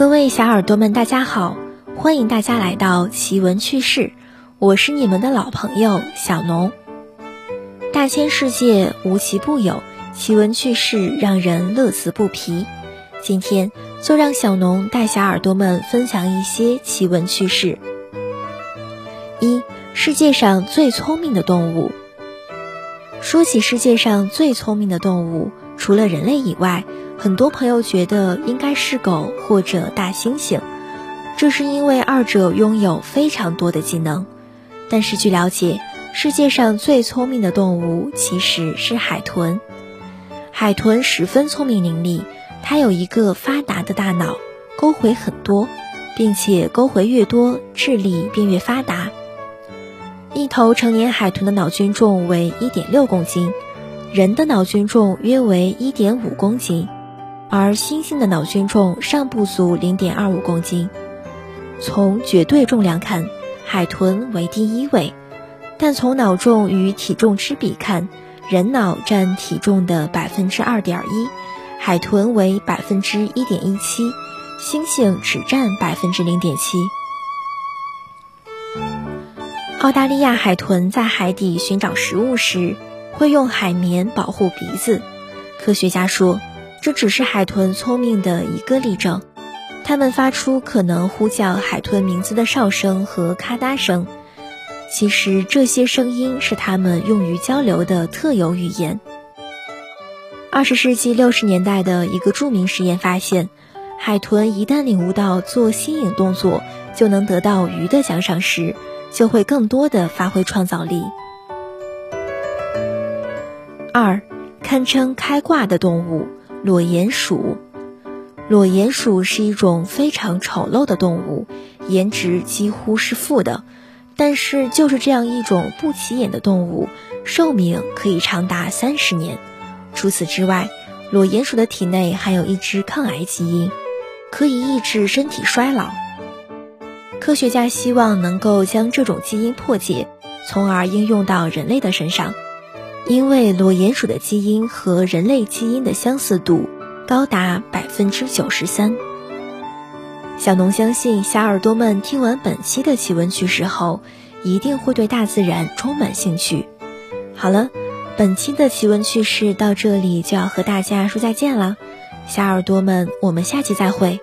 各位小耳朵们，大家好，欢迎大家来到奇闻趣事，我是你们的老朋友小农。大千世界无奇不有，奇闻趣事让人乐此不疲。今天就让小农带小耳朵们分享一些奇闻趣事。一，世界上最聪明的动物。说起世界上最聪明的动物，除了人类以外，很多朋友觉得应该是狗或者大猩猩，这是因为二者拥有非常多的技能。但是据了解，世界上最聪明的动物其实是海豚。海豚十分聪明伶俐，它有一个发达的大脑，沟回很多，并且沟回越多，智力便越发达。一头成年海豚的脑均重为一点六公斤，人的脑均重约为一点五公斤。而猩猩的脑均重尚不足零点二五公斤。从绝对重量看，海豚为第一位，但从脑重与体重之比看，人脑占体重的百分之二点一，海豚为百分之一点一七，猩猩只占百分之零点七。澳大利亚海豚在海底寻找食物时，会用海绵保护鼻子。科学家说。这只是海豚聪明的一个例证，它们发出可能呼叫海豚名字的哨声和咔嗒声，其实这些声音是它们用于交流的特有语言。二十世纪六十年代的一个著名实验发现，海豚一旦领悟到做吸引动作就能得到鱼的奖赏时，就会更多的发挥创造力。二，堪称开挂的动物。裸鼹鼠，裸鼹鼠是一种非常丑陋的动物，颜值几乎是负的。但是就是这样一种不起眼的动物，寿命可以长达三十年。除此之外，裸鼹鼠的体内含有一支抗癌基因，可以抑制身体衰老。科学家希望能够将这种基因破解，从而应用到人类的身上。因为裸鼹鼠的基因和人类基因的相似度高达百分之九十三，小农相信小耳朵们听完本期的奇闻趣事后，一定会对大自然充满兴趣。好了，本期的奇闻趣事到这里就要和大家说再见了，小耳朵们，我们下期再会。